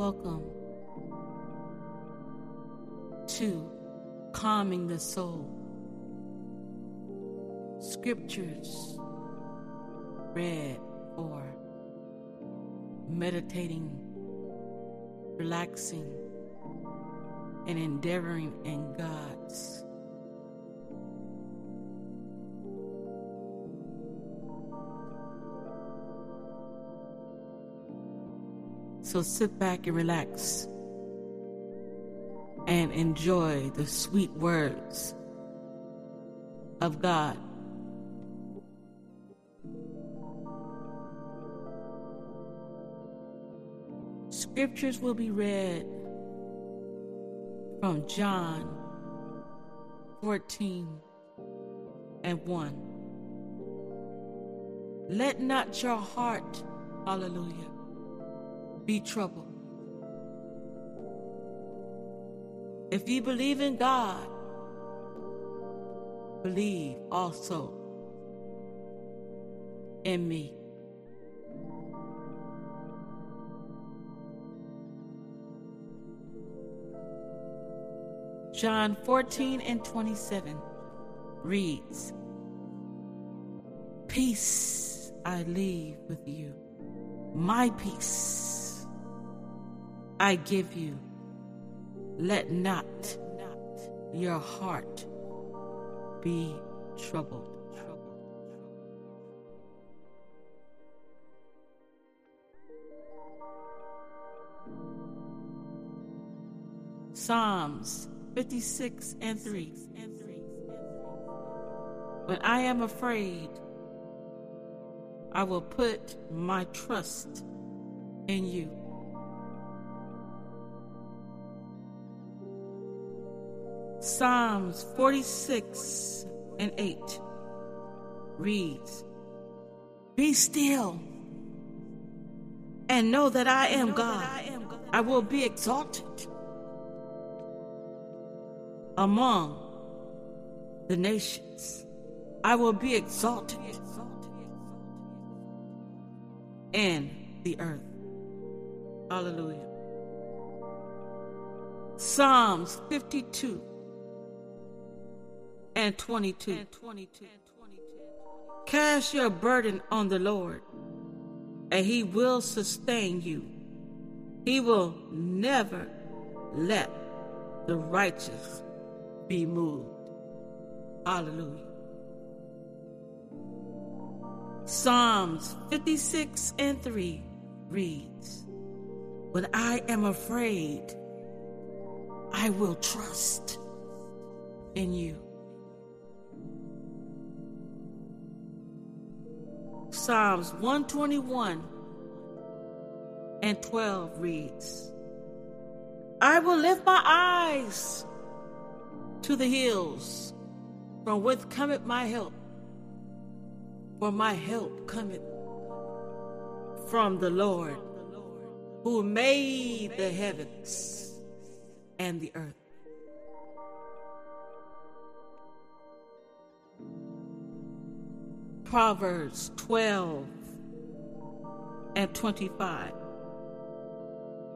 welcome to calming the soul. Scriptures read or meditating, relaxing, and endeavoring in God's So sit back and relax and enjoy the sweet words of God. Scriptures will be read from John 14 and 1. Let not your heart, hallelujah, be troubled. If you believe in God, believe also in me. John 14 and 27 reads, Peace I leave with you, my peace I give you. Let not your heart be troubled. Psalms 56 and 3. When I am afraid, I will put my trust in you. Psalms 46 and 8 reads, Be still and know that I am God. I will be exalted among the nations. I will be exalted in the earth. Hallelujah. Psalms 52 and 22. Cast your burden on the Lord, and He will sustain you. He will never let the righteous be moved. Hallelujah. Psalms 56 and 3 reads, When I am afraid, I will trust in you. Psalms 121 and 12 reads, I will lift my eyes to the hills, from whence cometh my help. For my help cometh from the Lord, who made the heavens and the earth. Proverbs 12 and 25.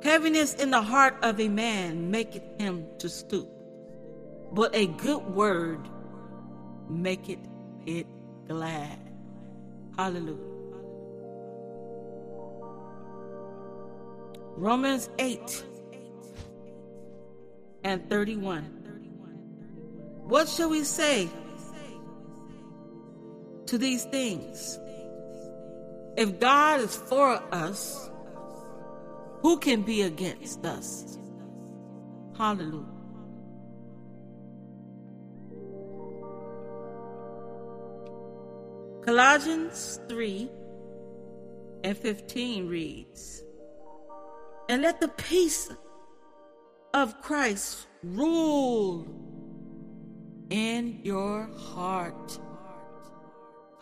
Heaviness in the heart of a man maketh him to stoop but a good word maketh it glad. Hallelujah. Romans 8 and 31. What shall we say to these things? If God is for us, who can be against us? Hallelujah. Colossians 3 and 15 reads, And let the peace of Christ rule in your heart.